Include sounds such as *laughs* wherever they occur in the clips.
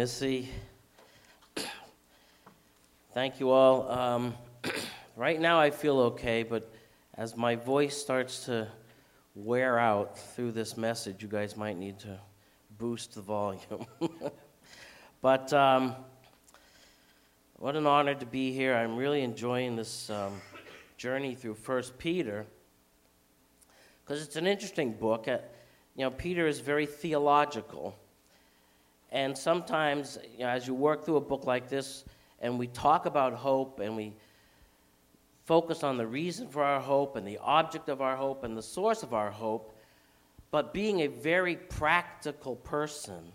Missy. Thank you all. Um, *clears throat* right now I feel okay, but as my voice starts to wear out through this message, you guys might need to boost the volume. *laughs* but um, what an honor to be here. I'm really enjoying this um, journey through First Peter because it's an interesting book. Uh, you know, Peter is very theological. And sometimes, you know, as you work through a book like this, and we talk about hope, and we focus on the reason for our hope, and the object of our hope, and the source of our hope, but being a very practical person,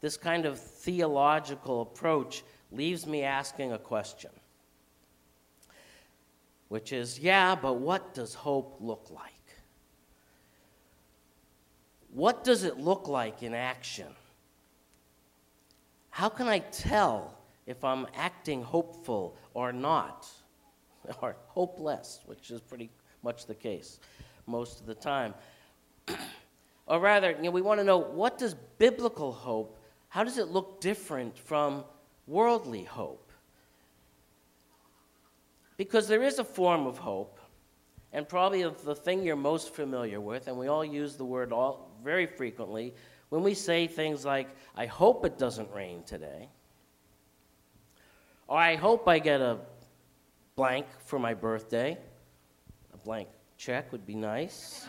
this kind of theological approach leaves me asking a question, which is yeah, but what does hope look like? What does it look like in action? How can I tell if I'm acting hopeful or not? *laughs* Or hopeless, which is pretty much the case most of the time. *clears throat* or rather, you know, we want to know what does biblical hope, how does it look different from worldly hope? Because there is a form of hope, and probably the thing you're most familiar with, and we all use the word all very frequently, when we say things like, I hope it doesn't rain today, or I hope I get a blank for my birthday, a blank check would be nice,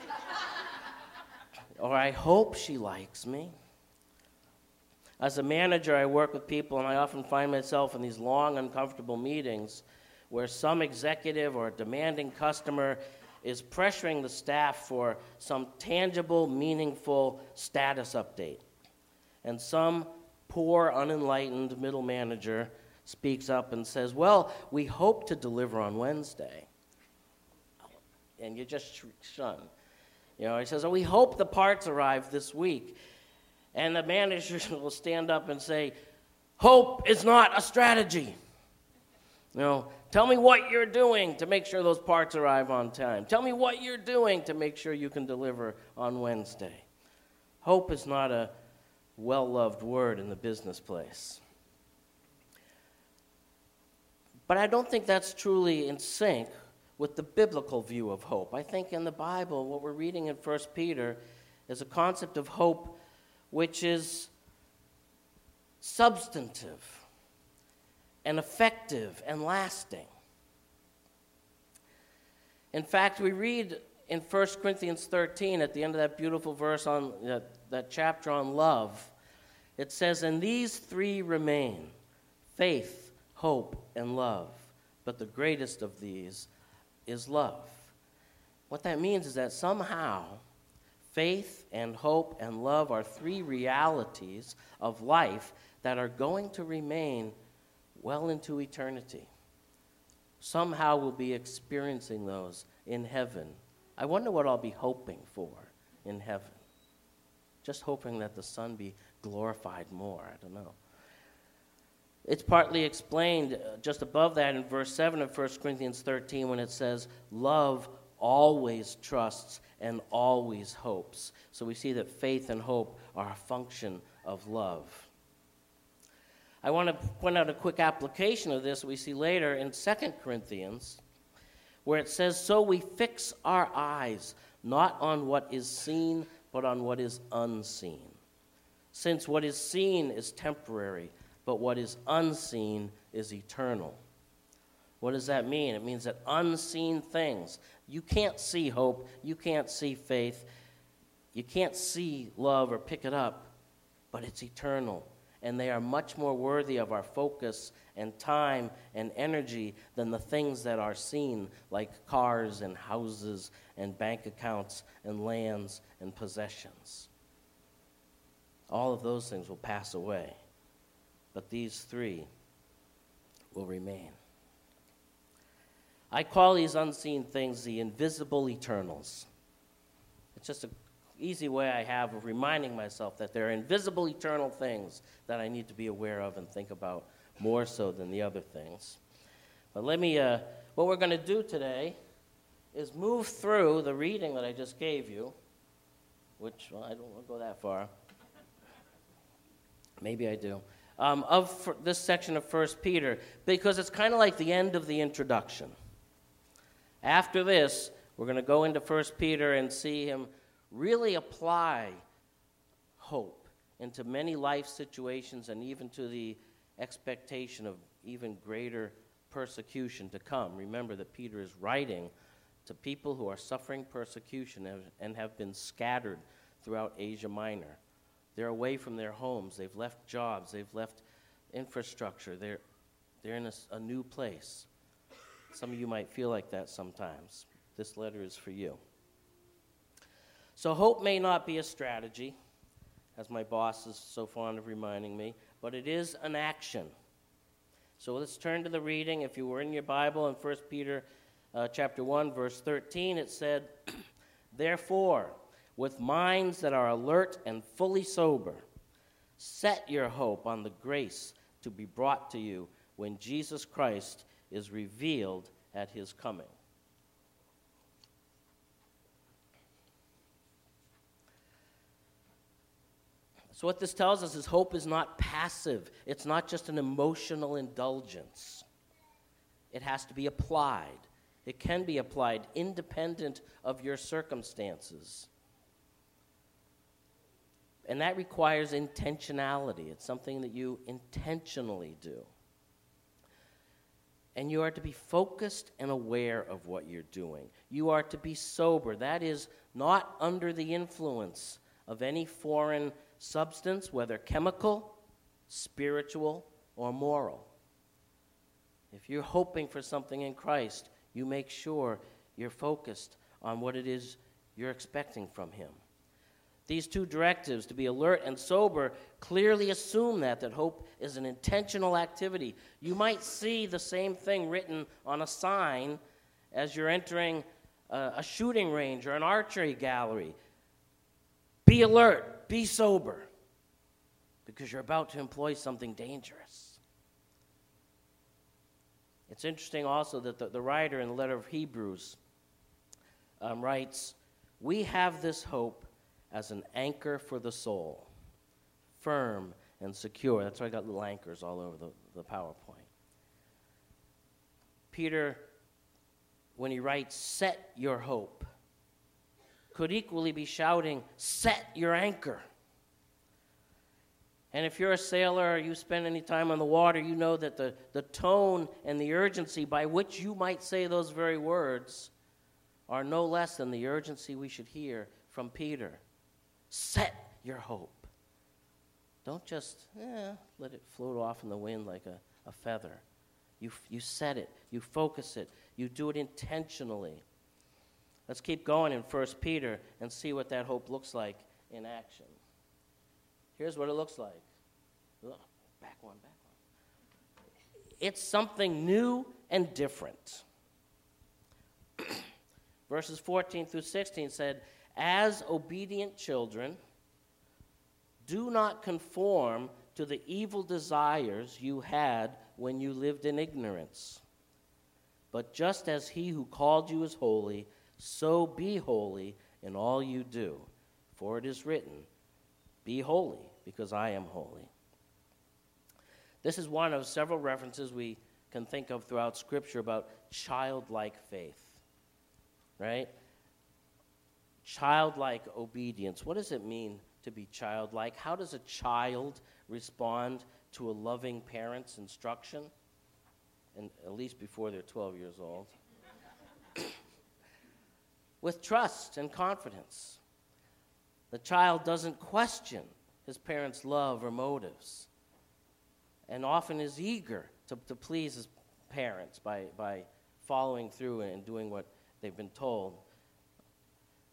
*laughs* or I hope she likes me. As a manager, I work with people, and I often find myself in these long, uncomfortable meetings where some executive or demanding customer is pressuring the staff for some tangible, meaningful status update. And some poor, unenlightened middle manager speaks up and says, Well, we hope to deliver on Wednesday. And you just shun. You know, he says, oh, We hope the parts arrive this week. And the manager *laughs* will stand up and say, Hope is not a strategy. You know, tell me what you're doing to make sure those parts arrive on time. Tell me what you're doing to make sure you can deliver on Wednesday. Hope is not a well loved word in the business place. But I don't think that's truly in sync with the biblical view of hope. I think in the Bible, what we're reading in 1 Peter is a concept of hope which is substantive and effective and lasting. In fact, we read in 1 Corinthians 13, at the end of that beautiful verse on that, that chapter on love, it says, And these three remain faith, hope, and love. But the greatest of these is love. What that means is that somehow faith and hope and love are three realities of life that are going to remain well into eternity. Somehow we'll be experiencing those in heaven. I wonder what I'll be hoping for in heaven. Just hoping that the Son be glorified more. I don't know. It's partly explained uh, just above that in verse 7 of 1 Corinthians 13 when it says, Love always trusts and always hopes. So we see that faith and hope are a function of love. I want to point out a quick application of this we see later in 2 Corinthians, where it says, So we fix our eyes not on what is seen, but on what is unseen. Since what is seen is temporary, but what is unseen is eternal. What does that mean? It means that unseen things, you can't see hope, you can't see faith, you can't see love or pick it up, but it's eternal and they are much more worthy of our focus and time and energy than the things that are seen, like cars and houses and bank accounts and lands and possessions. All of those things will pass away, but these three will remain. I call these unseen things the invisible eternals. It's just a easy way I have of reminding myself that there are invisible, eternal things that I need to be aware of and think about more so than the other things. But let me, uh, what we're going to do today is move through the reading that I just gave you, which, well, I don't want to go that far. Maybe I do. um, of this section of 1 Peter because it's kind of like the end of the introduction. After this, we're going to go into 1 Peter and see him really apply hope into many life situations and even to the expectation of even greater persecution to come. Remember that Peter is writing to people who are suffering persecution and have been scattered throughout Asia Minor. They're away from their homes, they've left jobs, they've left infrastructure, they're, they're in a, a new place. Some of you might feel like that sometimes. This letter is for you. So, hope may not be a strategy, as my boss is so fond of reminding me, but it is an action. So let's turn to the reading. If you were in your Bible in 1 Peter uh, chapter 1, verse 13, it said, *clears throat* Therefore, with minds that are alert and fully sober, set your hope on the grace to be brought to you when Jesus Christ is revealed at his coming. So, what this tells us is hope is not passive, it's not just an emotional indulgence. It has to be applied. It can be applied independent of your circumstances. And that requires intentionality. It's something that you intentionally do. And you are to be focused and aware of what you're doing. You are to be sober. That is, not under the influence of any foreign substance, whether chemical, spiritual, or moral. If you're hoping for something in Christ, you make sure you're focused on what it is you're expecting from Him. These two directives, to be alert and sober, clearly assume that, that hope is an intentional activity. You might see the same thing written on a sign as you're entering a, a shooting range or an archery gallery. Be alert, be sober, because you're about to employ something dangerous. It's interesting also that the, the writer in the letter of Hebrews um, writes, We have this hope as an anchor for the soul, firm and secure. That's why I got little anchors all over the, the PowerPoint. Peter, when he writes, Set your hope could equally be shouting, Set your anchor. And if you're a sailor or you spend any time on the water, you know that the, the tone and the urgency by which you might say those very words are no less than the urgency we should hear from Peter. Set your hope. Don't just eh, let it float off in the wind like a, a feather. You, you set it, you focus it, you do it intentionally. Let's keep going in 1 Peter and see what that hope looks like in action. Here's what it looks like. Back one, back one. It's something new and different. *clears throat* Verses 14 through 16 said, As obedient children, do not conform to the evil desires you had when you lived in ignorance. But just as he who called you is holy, so be holy in all you do. For it is written, Be holy, because I am holy. This is one of several references we can think of throughout Scripture about childlike faith. Right? Childlike obedience. What does it mean to be childlike? How does a child respond to a loving parent's instruction? And at least before they're 12 years old with trust and confidence. The child doesn't question his parents' love or motives and often is eager to, to please his parents by, by following through and doing what they've been told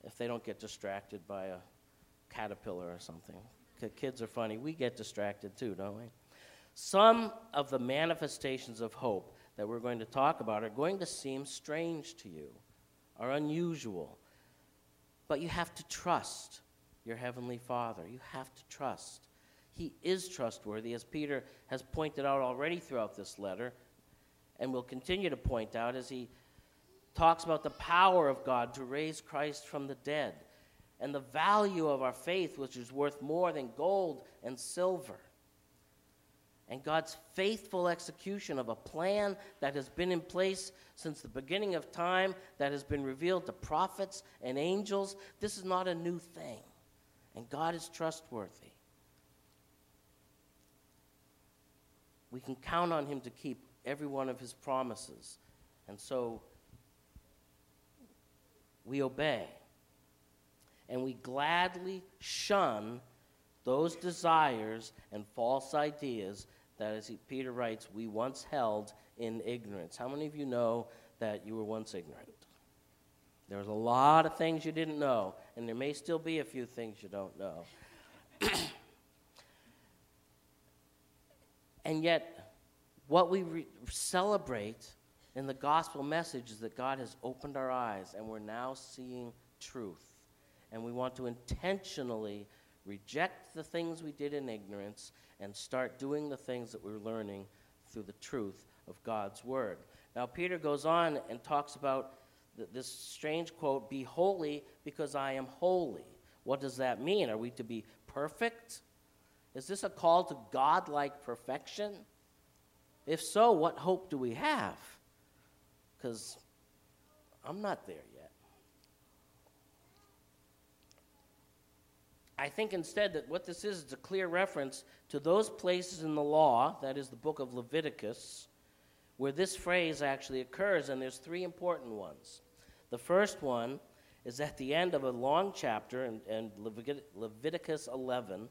if they don't get distracted by a caterpillar or something. Kids are funny. We get distracted too, don't we? Some of the manifestations of hope that we're going to talk about are going to seem strange to you are unusual. But you have to trust your Heavenly Father. You have to trust. He is trustworthy, as Peter has pointed out already throughout this letter, and will continue to point out as he talks about the power of God to raise Christ from the dead and the value of our faith, which is worth more than gold and silver. And God's faithful execution of a plan that has been in place since the beginning of time, that has been revealed to prophets and angels. This is not a new thing, and God is trustworthy. We can count on Him to keep every one of His promises, and so we obey. And we gladly shun those desires and false ideas that, as Peter writes, we once held in ignorance. How many of you know that you were once ignorant? There was a lot of things you didn't know, and there may still be a few things you don't know. *clears throat* and yet, what we re- celebrate in the gospel message is that God has opened our eyes and we're now seeing truth. And we want to intentionally reject the things we did in ignorance and start doing the things that we're learning through the truth of God's Word. Now, Peter goes on and talks about th- this strange quote Be holy because I am holy. What does that mean? Are we to be perfect? Is this a call to godlike perfection? If so, what hope do we have? Because I'm not there yet. I think instead that what this is is a clear reference to those places in the law, that is the book of Leviticus, where this phrase actually occurs, and there's three important ones. The first one is at the end of a long chapter in, in Leviticus 11,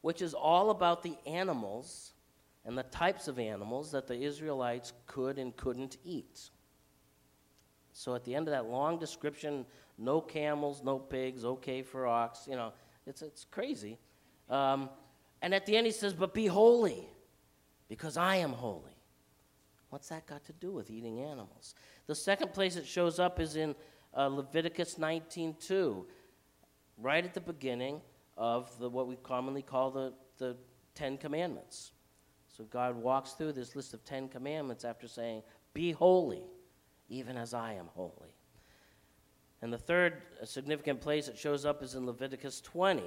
which is all about the animals and the types of animals that the Israelites could and couldn't eat. So at the end of that long description, no camels, no pigs, okay for ox, you know, it's, it's crazy. Um, and at the end he says, But be holy, because I am holy. What's that got to do with eating animals? The second place it shows up is in uh, Leviticus 19.2, right at the beginning of the, what we commonly call the, the Ten Commandments. So God walks through this list of Ten Commandments after saying, Be holy even as I am holy. And the third significant place it shows up is in Leviticus 20,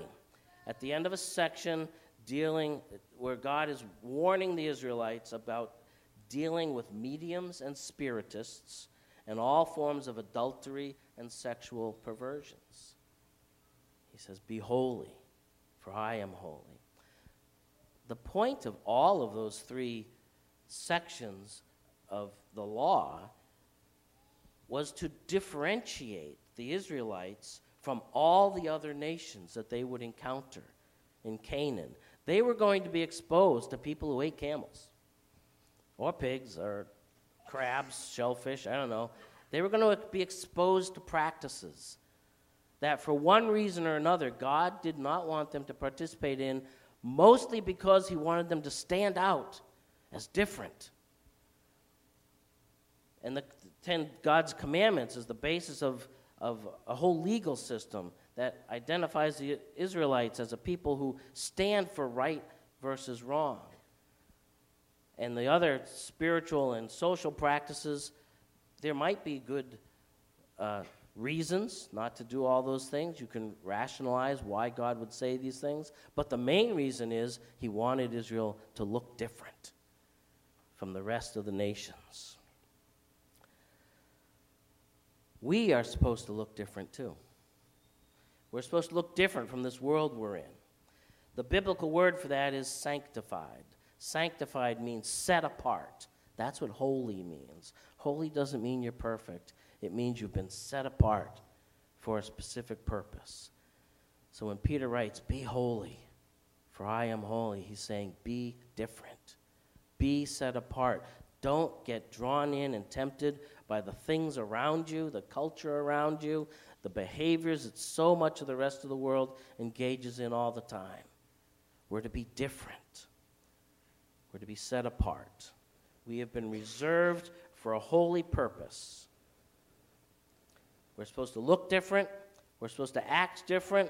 at the end of a section dealing where God is warning the Israelites about dealing with mediums and spiritists and all forms of adultery and sexual perversions. He says, Be holy, for I am holy. The point of all of those three sections of the law was to differentiate the Israelites from all the other nations that they would encounter in Canaan. They were going to be exposed to people who ate camels or pigs or crabs, shellfish, I don't know. They were going to be exposed to practices that, for one reason or another, God did not want them to participate in, mostly because He wanted them to stand out as different. And the, Ten God's commandments is the basis of, of a whole legal system that identifies the Israelites as a people who stand for right versus wrong. And the other spiritual and social practices, there might be good uh, reasons not to do all those things. You can rationalize why God would say these things. But the main reason is he wanted Israel to look different from the rest of the nations we are supposed to look different too. We're supposed to look different from this world we're in. The biblical word for that is sanctified. Sanctified means set apart. That's what holy means. Holy doesn't mean you're perfect, it means you've been set apart for a specific purpose. So when Peter writes, Be holy, for I am holy, he's saying, Be different. Be set apart. Don't get drawn in and tempted by the things around you, the culture around you, the behaviors that so much of the rest of the world engages in all the time. We're to be different, we're to be set apart. We have been reserved for a holy purpose. We're supposed to look different, we're supposed to act different,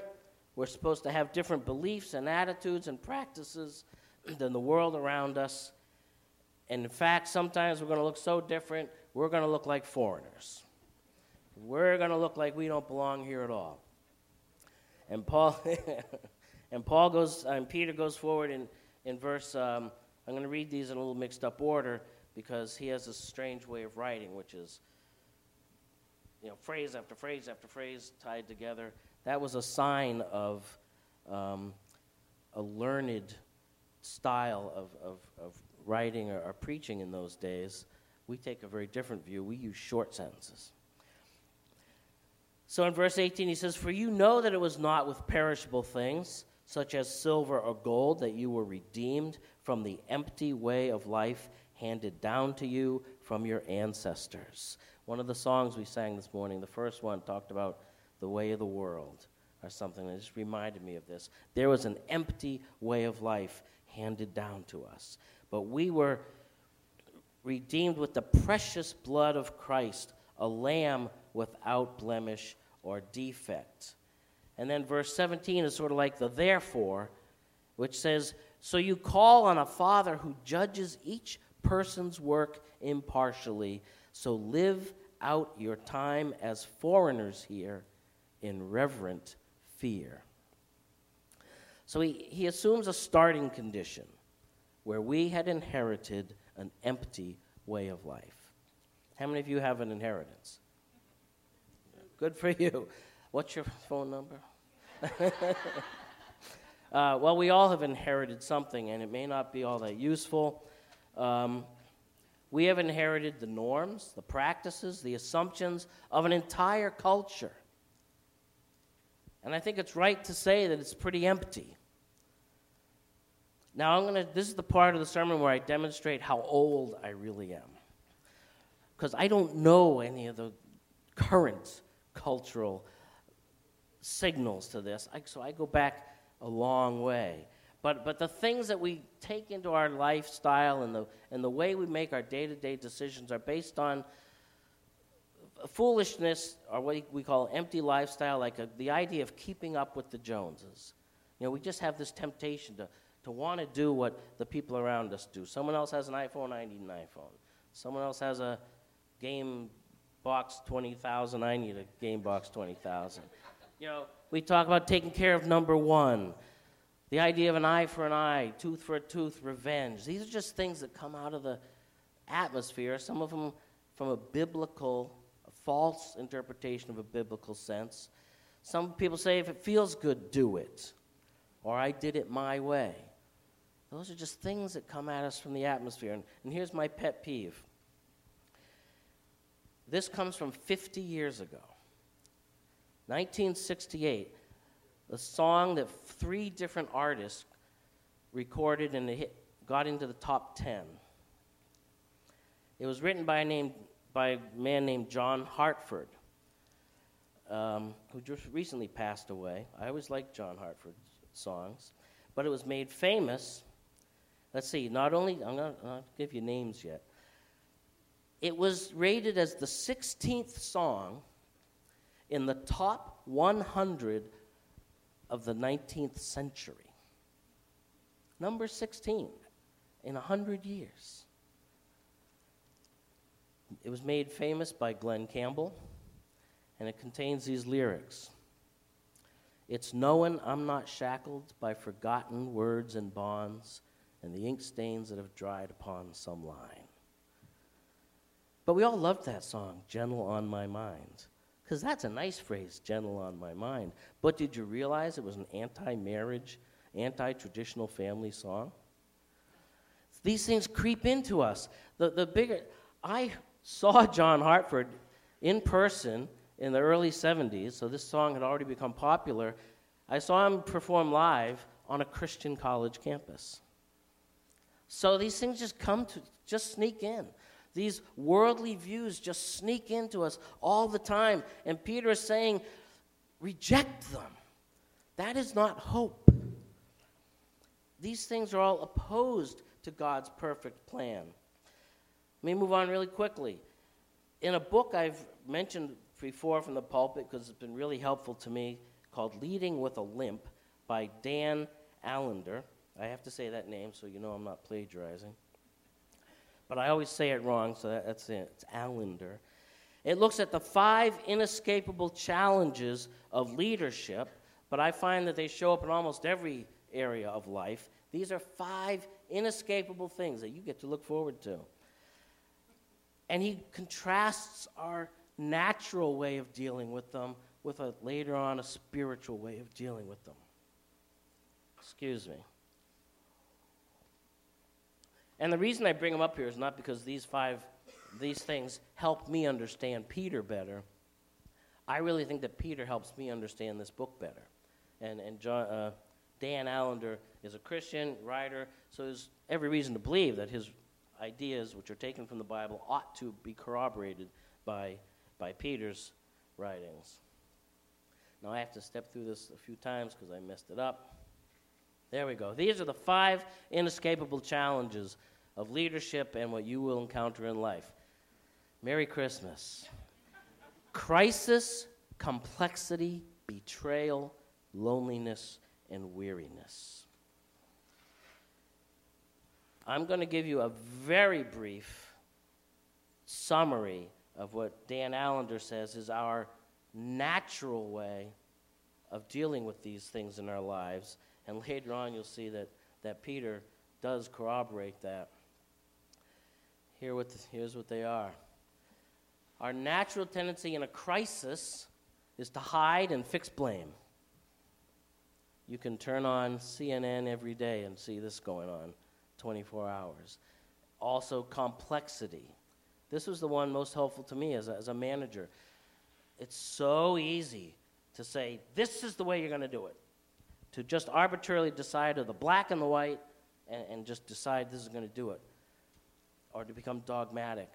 we're supposed to have different beliefs and attitudes and practices *clears throat* than the world around us. And in fact, sometimes we're going to look so different, we're going to look like foreigners. We're going to look like we don't belong here at all. And Paul, *laughs* and Paul goes, and Peter goes forward in, in verse, um, I'm going to read these in a little mixed up order because he has a strange way of writing, which is, you know, phrase after phrase after phrase tied together. That was a sign of um, a learned style of, of, of writing or, or preaching in those days. We take a very different view. We use short sentences. So in verse 18, he says, For you know that it was not with perishable things, such as silver or gold, that you were redeemed from the empty way of life handed down to you from your ancestors. One of the songs we sang this morning, the first one, talked about the way of the world or something that just reminded me of this. There was an empty way of life handed down to us. But we were redeemed with the precious blood of Christ, a lamb without blemish or defect. And then verse 17 is sort of like the therefore, which says, So you call on a Father who judges each person's work impartially. So live out your time as foreigners here in reverent fear. So he, he assumes a starting condition where we had inherited an empty way of life. How many of you have an inheritance? Good for you. What's your phone number? *laughs* uh, well, we all have inherited something, and it may not be all that useful. Um, we have inherited the norms, the practices, the assumptions of an entire culture. And I think it's right to say that it's pretty empty. Now, I'm going to, this is the part of the sermon where I demonstrate how old I really am. Because I don't know any of the current cultural signals to this. I, so I go back a long way. But, but the things that we take into our lifestyle and the, and the way we make our day to day decisions are based on foolishness, or what we call empty lifestyle, like a, the idea of keeping up with the Joneses. You know, we just have this temptation to, to want to do what the people around us do. Someone else has an iPhone, I need an iPhone. Someone else has a game box 20,000, I need a game box 20,000. You know, we talk about taking care of number one. The idea of an eye for an eye, tooth for a tooth, revenge. These are just things that come out of the atmosphere, some of them from a biblical, a false interpretation of a biblical sense. Some people say, if it feels good, do it. Or I did it my way. Those are just things that come at us from the atmosphere. And, and here's my pet peeve this comes from 50 years ago. 1968, a song that three different artists recorded and hit, got into the top 10. It was written by a, name, by a man named John Hartford, um, who just recently passed away. I always liked John Hartford's songs, but it was made famous. Let's see, not only, I'm not going to give you names yet. It was rated as the 16th song in the top 100 of the 19th century. Number 16 in 100 years. It was made famous by Glen Campbell, and it contains these lyrics It's knowing I'm not shackled by forgotten words and bonds and the ink stains that have dried upon some line. But we all loved that song, Gentle on My Mind. Because that's a nice phrase, gentle on my mind. But did you realize it was an anti marriage, anti traditional family song? These things creep into us. The, the bigger, I saw John Hartford in person in the early 70s, so this song had already become popular. I saw him perform live on a Christian college campus. So these things just come to, just sneak in. These worldly views just sneak into us all the time. And Peter is saying, reject them. That is not hope. These things are all opposed to God's perfect plan. Let me move on really quickly. In a book I've mentioned before from the pulpit because it's been really helpful to me called Leading with a Limp by Dan Allender. I have to say that name so you know I'm not plagiarizing but I always say it wrong, so that, that's it. It's Allender. It looks at the five inescapable challenges of leadership, but I find that they show up in almost every area of life. These are five inescapable things that you get to look forward to. And he contrasts our natural way of dealing with them with a later on a spiritual way of dealing with them. Excuse me. And the reason I bring them up here is not because these five these things help me understand Peter better. I really think that Peter helps me understand this book better. And and John, uh, Dan Allender is a Christian writer, so there's every reason to believe that his ideas, which are taken from the Bible, ought to be corroborated by by Peter's writings. Now I have to step through this a few times because I messed it up. There we go. These are the five inescapable challenges of leadership and what you will encounter in life. Merry Christmas. Crisis, complexity, betrayal, loneliness, and weariness. I'm going to give you a very brief summary of what Dan Allender says is our natural way of dealing with these things in our lives. And later on, you'll see that, that Peter does corroborate that. Here what the, here's what they are. Our natural tendency in a crisis is to hide and fix blame. You can turn on CNN every day and see this going on 24 hours. Also, complexity. This was the one most helpful to me as a, as a manager. It's so easy to say, this is the way you're going to do it. To just arbitrarily decide of the black and the white and, and just decide this is going to do it. Or to become dogmatic.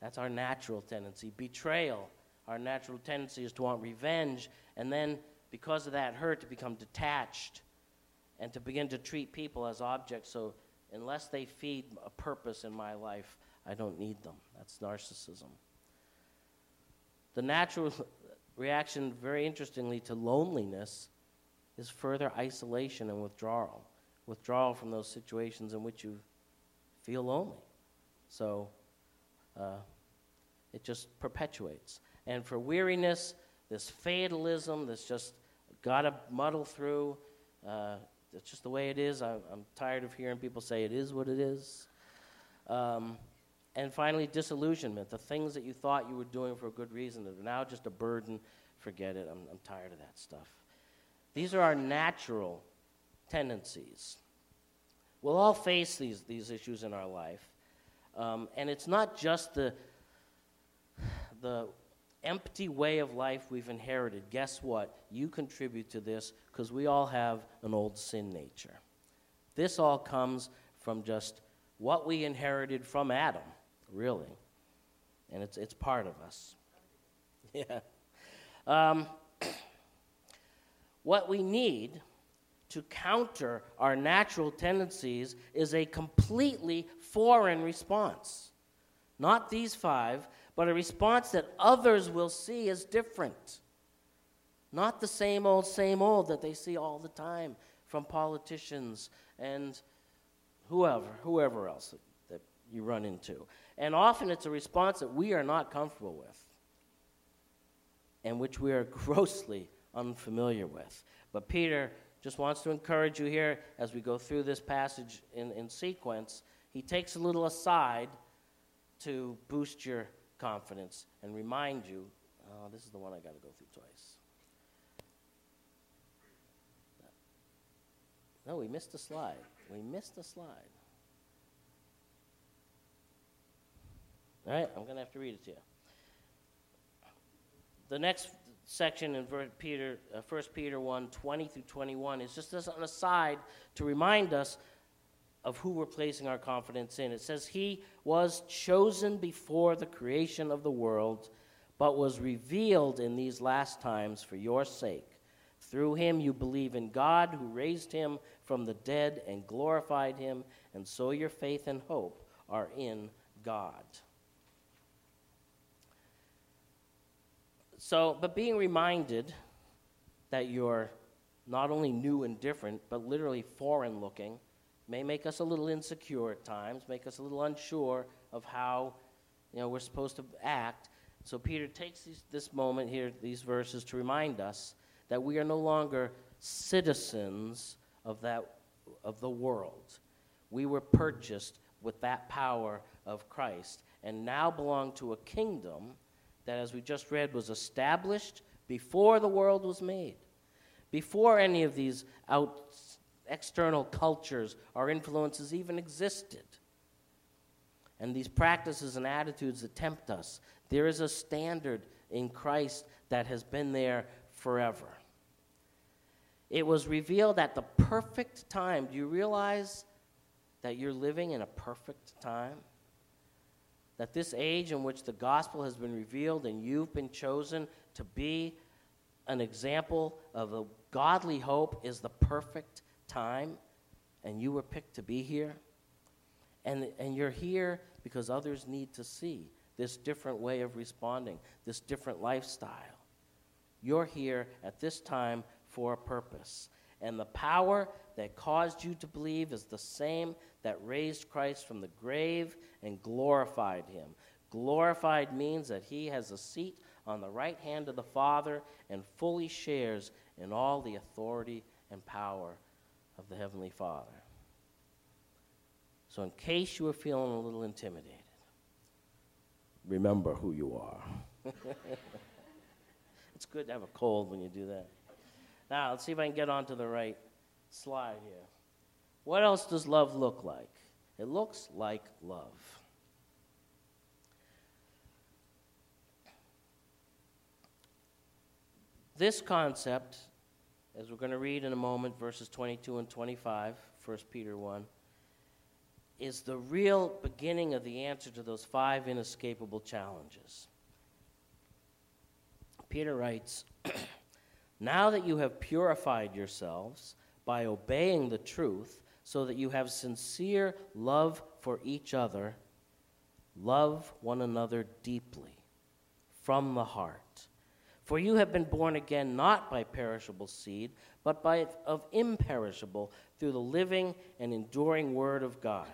That's our natural tendency. Betrayal. Our natural tendency is to want revenge and then, because of that hurt, to become detached and to begin to treat people as objects. So, unless they feed a purpose in my life, I don't need them. That's narcissism. The natural *laughs* reaction, very interestingly, to loneliness is further isolation and withdrawal. Withdrawal from those situations in which you feel lonely. So uh, it just perpetuates. And for weariness, this fatalism, this just gotta muddle through. Uh, it's just the way it is. I'm, I'm, tired of hearing people say it is what it is. Um, and finally, disillusionment. The things that you thought you were doing for a good reason that are now just a burden, forget it. I'm, I'm tired of that stuff. These are our natural tendencies. We'll all face these, these issues in our life. Um, and it's not just the, the empty way of life we've inherited. Guess what? You contribute to this because we all have an old sin nature. This all comes from just what we inherited from Adam really. And it's, it's part of us. *laughs* Yeah. Um, what we need to counter our natural tendencies is a completely foreign response. Not these five, but a response that others will see as different. Not the same old, same old that they see all the time from politicians and whoever, whoever else that, that you run into. And often it's a response that we are not comfortable with and which we are *laughs* grossly unfamiliar with. But Peter just wants to encourage you here as we go through this passage in, in sequence. He takes a little aside to boost your confidence and remind you oh, this is the one I got to go through twice. No, we missed a slide. We missed a slide. All right, I'm going to have to read it to you. The next section in Peter, uh, 1 Peter 1 20 through 21 is just as an aside to remind us of who we're placing our confidence in. It says, He was chosen before the creation of the world, but was revealed in these last times for your sake. Through him you believe in God, who raised him from the dead and glorified him, and so your faith and hope are in God. So, but being reminded that you're not only new and different, but literally foreign looking, may make us a little insecure at times, make us a little unsure of how you know, we're supposed to act. So Peter takes these, this moment here, these verses, to remind us that we are no longer citizens of that of the world. We were purchased with that power of Christ and now belong to a kingdom that, as we just read, was established before the world was made, before any of these out, external cultures or influences even existed. And these practices and attitudes that tempt us, there is a standard in Christ that has been there forever. It was revealed at the perfect time. Do you realize that you're living in a perfect time? That this age in which the gospel has been revealed and you've been chosen to be an example of a godly hope is the perfect time, and you were picked to be here. And, and you're here because others need to see this different way of responding, this different lifestyle. You're here at this time for a purpose. And the power that caused you to believe is the same that raised Christ from the grave and glorified him. Glorified means that he has a seat on the right hand of the Father and fully shares in all the authority and power of the Heavenly Father. So, in case you were feeling a little intimidated, remember who you are. *laughs* it's good to have a cold when you do that. Now, let's see if I can get onto the right slide here. What else does love look like? It looks like love. This concept, as we're going to read in a moment, verses 22 and 25, 1 Peter 1, is the real beginning of the answer to those five inescapable challenges. Peter writes, *clears throat* Now that you have purified yourselves by obeying the truth, so that you have sincere love for each other, love one another deeply from the heart. For you have been born again not by perishable seed, but by of imperishable through the living and enduring word of God.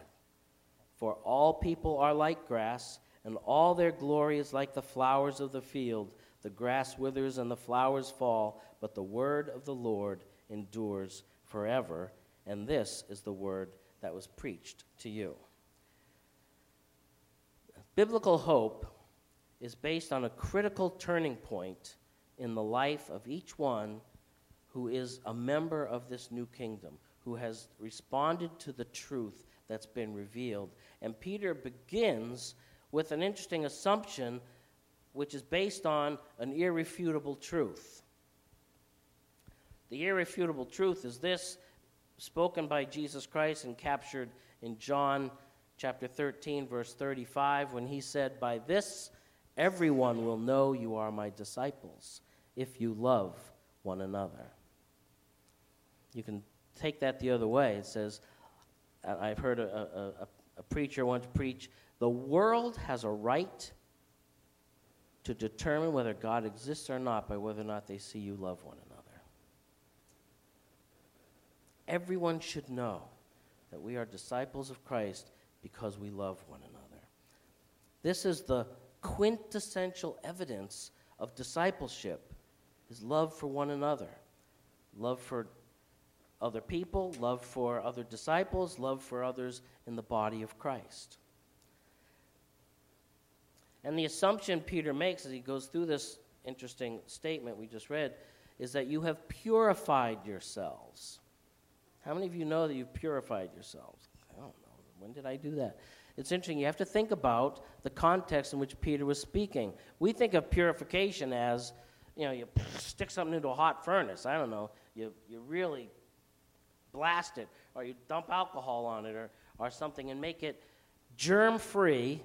For all people are like grass, and all their glory is like the flowers of the field. The grass withers and the flowers fall, but the word of the Lord endures forever. And this is the word that was preached to you. Biblical hope is based on a critical turning point in the life of each one who is a member of this new kingdom, who has responded to the truth that's been revealed. And Peter begins with an interesting assumption which is based on an irrefutable truth. The irrefutable truth is this, spoken by Jesus Christ and captured in John chapter 13, verse 35, when he said, By this everyone will know you are my disciples, if you love one another. You can take that the other way. It says, I've heard a, a, a preacher once preach, the world has a right to determine whether God exists or not by whether or not they see you love one another. Everyone should know that we are disciples of Christ because we love one another. This is the quintessential evidence of discipleship is love for one another. Love for other people, love for other disciples, love for others in the body of Christ. And the assumption Peter makes as he goes through this interesting statement we just read is that you have purified yourselves. How many of you know that you've purified yourselves? I don't know. When did I do that? It's interesting. You have to think about the context in which Peter was speaking. We think of purification as, you know, you stick something into a hot furnace. I don't know. You, you really blast it, or you dump alcohol on it, or, or something, and make it germ free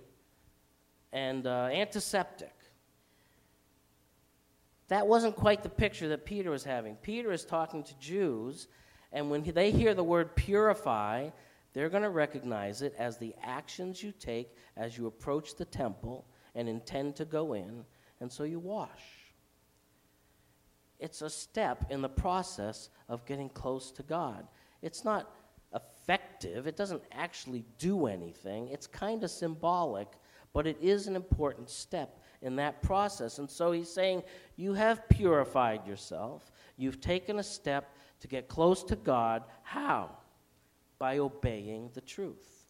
and uh, antiseptic. That wasn't quite the picture that Peter was having. Peter is talking to Jews, and when they hear the word purify, they're going to recognize it as the actions you take as you approach the temple and intend to go in, and so you wash. It's a step in the process of getting close to God. It's not effective, it doesn't actually do anything, it's kind of symbolic but it is an important step in that process. And so he's saying, You have purified yourself. You've taken a step to get close to God. How? by obeying the truth.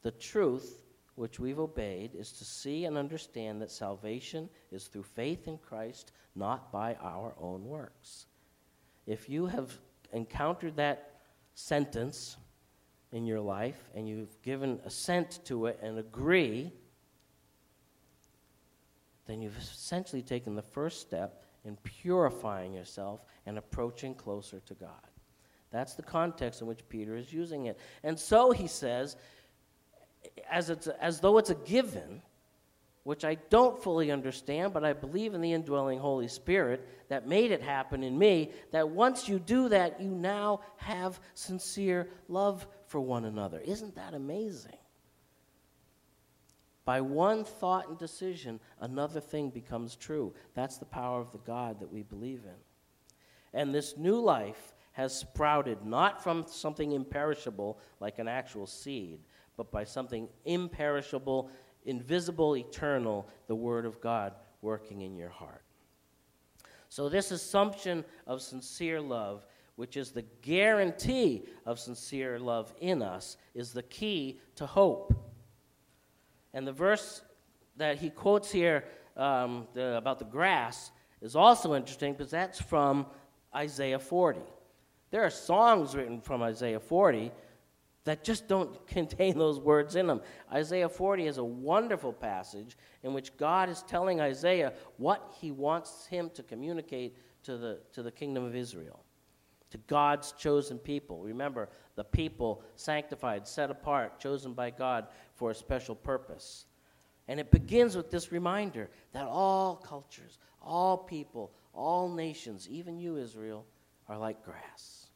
The truth which we've obeyed is to see and understand that salvation is through faith in Christ, not by our own works. If you have encountered that sentence in your life and you've given assent to it and agree, then you've essentially taken the first step in purifying yourself and approaching closer to God. That's the context in which Peter is using it. And so he says, as, it's, as though it's a given, which I don't fully understand, but I believe in the indwelling Holy Spirit that made it happen in me, that once you do that, you now have sincere love for one another. Isn't that amazing? By one thought and decision, another thing becomes true. That's the power of the God that we believe in. And this new life has sprouted not from something imperishable like an actual seed, but by something imperishable, invisible, eternal, the Word of God working in your heart. So, this assumption of sincere love, which is the guarantee of sincere love in us, is the key to hope. And the verse that he quotes here um, the, about the grass is also interesting because that's from Isaiah 40. There are songs written from Isaiah 40 that just don't *laughs* contain those words in them. Isaiah 40 is a wonderful passage in which God is telling Isaiah what he wants him to communicate to the, to the kingdom of Israel, to God's chosen people. Remember, the people sanctified, set apart, chosen by God for a special purpose. And it begins with this reminder that all cultures, all people, all nations, even you, Israel, are like grass.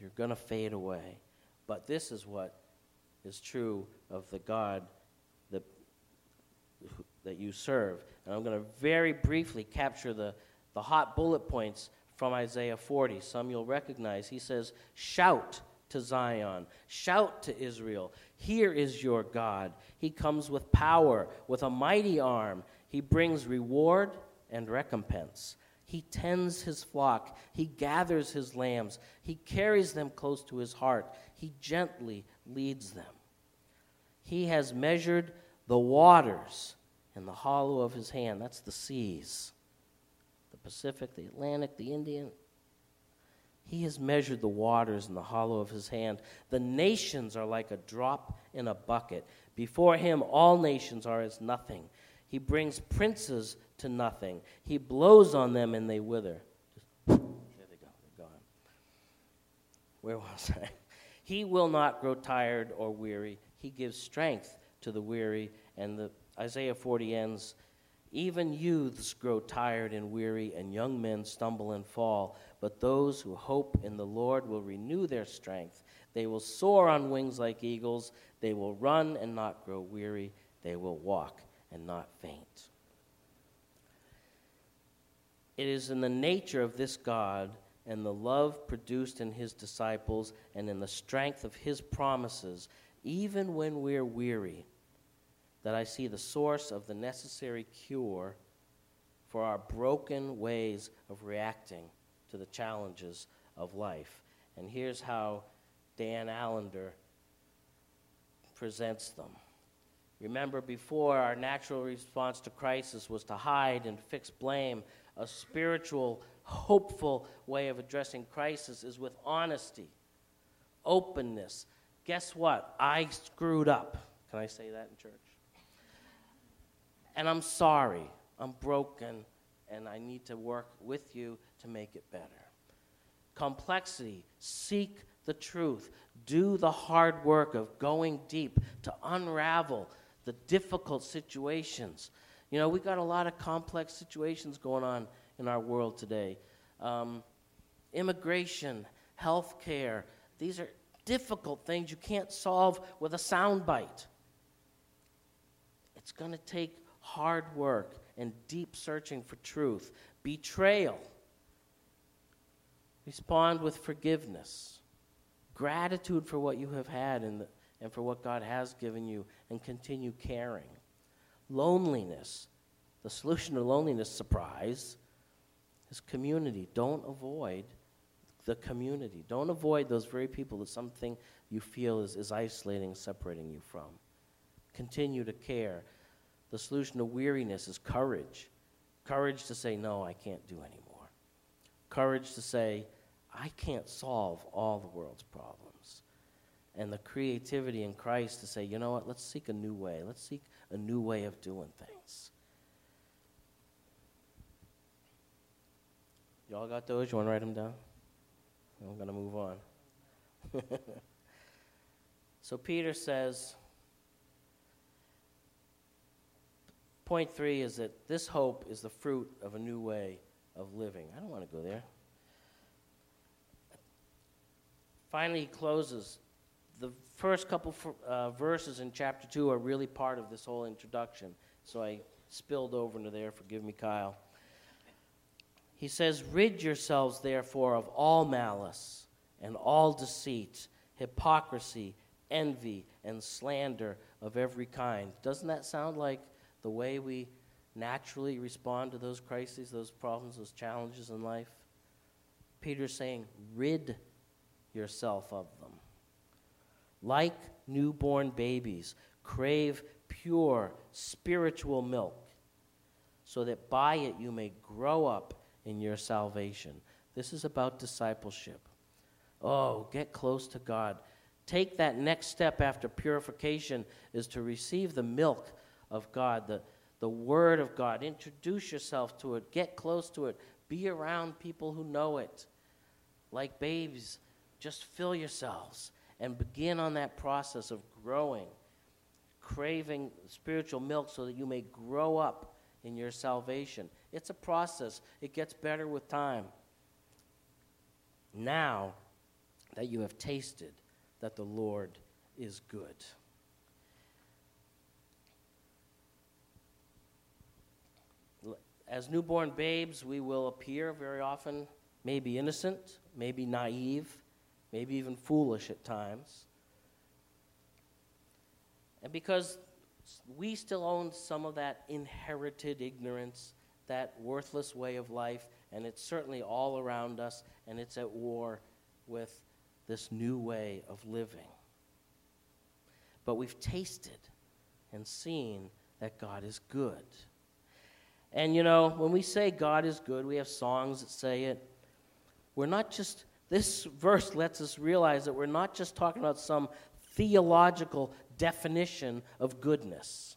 You're going to fade away. But this is what is true of the God that, that you serve. And I'm going to very briefly capture the, the hot bullet points from Isaiah 40. Some you'll recognize. He says, Shout to Zion, shout to Israel. Here is your God. He comes with power, with a mighty arm. He brings reward and recompense. He tends his flock. He gathers his lambs. He carries them close to his heart. He gently leads them. He has measured the waters in the hollow of his hand. That's the seas Pacific, the Atlantic, the Indian. He has measured the waters in the hollow of his hand. The nations are like a drop in a bucket. Before him, all nations are as nothing. He brings princes to nothing. He blows on them and they wither. Just, there they go, they're gone. Where was I? He will not grow tired or weary. He gives strength to the weary. And the Isaiah 40 ends Even youths grow tired and weary, and young men stumble and fall. But those who hope in the Lord will renew their strength. They will soar on wings like eagles. They will run and not grow weary. They will walk and not faint. It is in the nature of this God and the love produced in his disciples and in the strength of his promises, even when we're weary, that I see the source of the necessary cure for our broken ways of reacting to the challenges of life. And here's how Dan Allender presents them. Remember, before, our natural response to crisis was to hide and fix blame. A spiritual, hopeful way of addressing crisis is with honesty, openness. Guess what? I screwed up. Can I say that in church? And I'm sorry. I'm broken, and I need to work with you to make it better. Complexity. Seek the truth. Do the hard work of going deep to unravel the difficult situations. You know, we got a lot of complex situations going on in our world today. Um, immigration, health care, these are difficult things you can't solve with a soundbite. It's going to take hard work and deep searching for truth, betrayal. Respond with forgiveness, gratitude for what you have had and, the, and for what God has given you, and continue caring. Loneliness. The solution to loneliness, surprise, is community. Don't avoid the community. Don't avoid those very people that something you feel is, is isolating, separating you from. Continue to care. The solution to weariness is courage. Courage to say, no, I can't do anymore. Courage to say, I can't solve all the world's problems. And the creativity in Christ to say, you know what, let's seek a new way. Let's seek a new way of doing things. Y'all got those? You want to write them down? I'm going to move on. *laughs* so Peter says, point three is that this hope is the fruit of a new way of living. I don't want to go there. Finally, he closes. The first couple uh, verses in chapter 2 are really part of this whole introduction. So I spilled over into there. Forgive me, Kyle. He says, Rid yourselves, therefore, of all malice and all deceit, hypocrisy, envy, and slander of every kind. Doesn't that sound like the way we naturally respond to those crises, those problems, those challenges in life? Peter's saying, Rid yourself of them. Like newborn babies, crave pure spiritual milk, so that by it you may grow up in your salvation. This is about discipleship. Oh, get close to God. Take that next step after purification is to receive the milk of God, the, the Word of God. Introduce yourself to it, get close to it, be around people who know it. Like babes, just fill yourselves and begin on that process of growing, craving spiritual milk so that you may grow up in your salvation. It's a process, it gets better with time. Now that you have tasted that the Lord is good. As newborn babes, we will appear very often maybe innocent, maybe naive, maybe even foolish at times. And because we still own some of that inherited ignorance, that worthless way of life, and it's certainly all around us, and it's at war with this new way of living. But we've tasted and seen that God is good. And you know, when we say God is good, we have songs that say it. We're not just, this verse lets us realize that we're not just talking about some theological definition of goodness.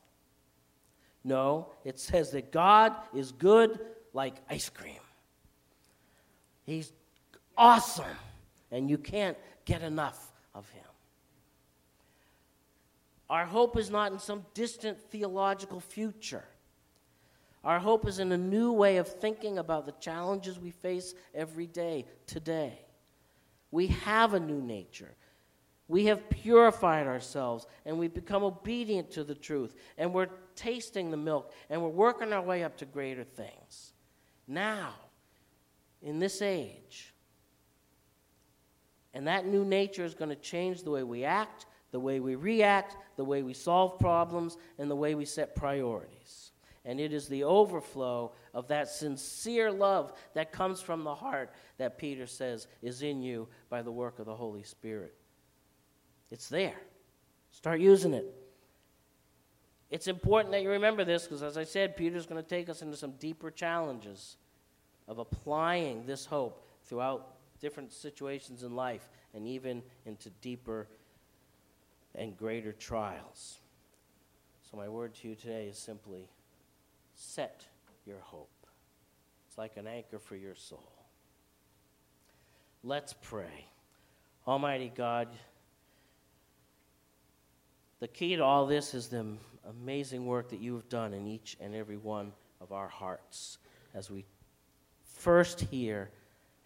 No, it says that God is good like ice cream. He's awesome, and you can't get enough of him. Our hope is not in some distant theological future. Our hope is in a new way of thinking about the challenges we face every day, today. We have a new nature. We have purified ourselves and we've become obedient to the truth and we're tasting the milk and we're working our way up to greater things. Now, in this age, and that new nature is going to change the way we act, the way we react, the way we solve problems, and the way we set priorities. And it is the overflow of that sincere love that comes from the heart that Peter says is in you by the work of the Holy Spirit. It's there. Start using it. It's important that you remember this because, as I said, Peter's going to take us into some deeper challenges of applying this hope throughout different situations in life and even into deeper and greater trials. So, my word to you today is simply set your hope. It's like an anchor for your soul. Let's pray. Almighty God, the key to all this is the amazing work that you have done in each and every one of our hearts as we first hear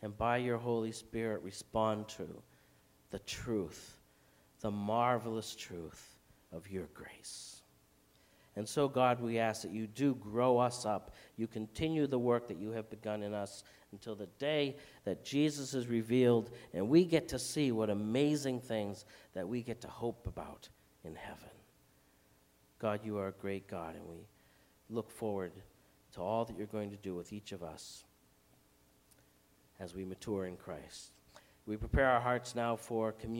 and by your Holy Spirit respond to the truth, the marvelous truth of your grace. And so, God, we ask that you do grow us up. You continue the work that you have begun in us until the day that Jesus is revealed and we get to see what amazing things that we get to hope about in heaven. God, you are a great God, and we look forward to all that you're going to do with each of us as we mature in Christ. We prepare our hearts now for communion.